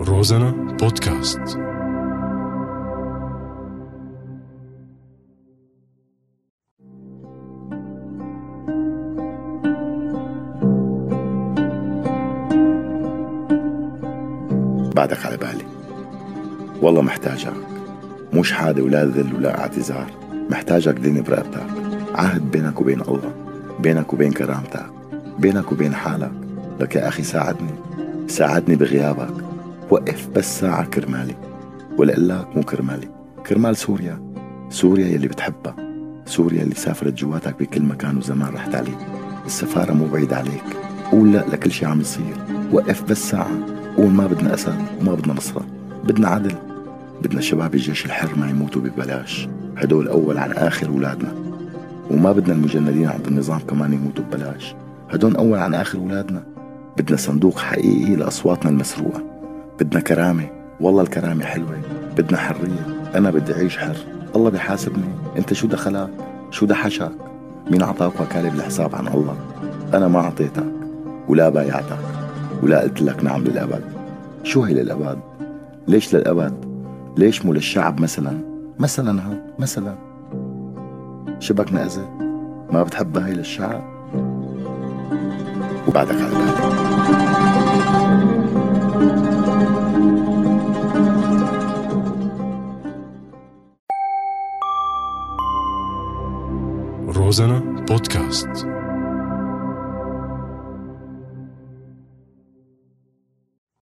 روزانا بودكاست. بعدك على بالي. والله محتاجك. مش حادة ولا ذل ولا اعتذار. محتاجك ديني برقبتك. عهد بينك وبين الله. بينك وبين كرامتك. بينك وبين حالك. لك يا أخي ساعدني. ساعدني بغيابك. وقف بس ساعة كرمالي. ولقلك مو كرمالي. كرمال سوريا. سوريا يلي بتحبها. سوريا اللي سافرت جواتك بكل مكان وزمان رحت عليه. السفارة مو بعيد عليك. قول لا لكل شي عم يصير. وقف بس ساعة. قول ما بدنا أسد وما بدنا نصرة. بدنا عدل. بدنا شباب الجيش الحر ما يموتوا ببلاش. هدول أول عن آخر أولادنا. وما بدنا المجندين عند النظام كمان يموتوا ببلاش. هدول أول عن آخر أولادنا. بدنا صندوق حقيقي لأصواتنا المسروقة. بدنا كرامة. والله الكرامة حلوة. بدنا حرية. أنا بدي أعيش حر. الله بيحاسبني. أنت شو دخلك؟ شو دحشك؟ مين أعطاك وكالة بالحساب عن الله؟ أنا ما أعطيتك. ولا بايعتك. ولا قلت لك نعم للأبد. شو هي للأبد؟ ليش للأبد؟ ليش مو للشعب مثلا؟ مثلا ها مثلا. شبكنا أذى. ما بتحبها هي للشعب؟ وبعدك على بالي روزانا بودكاست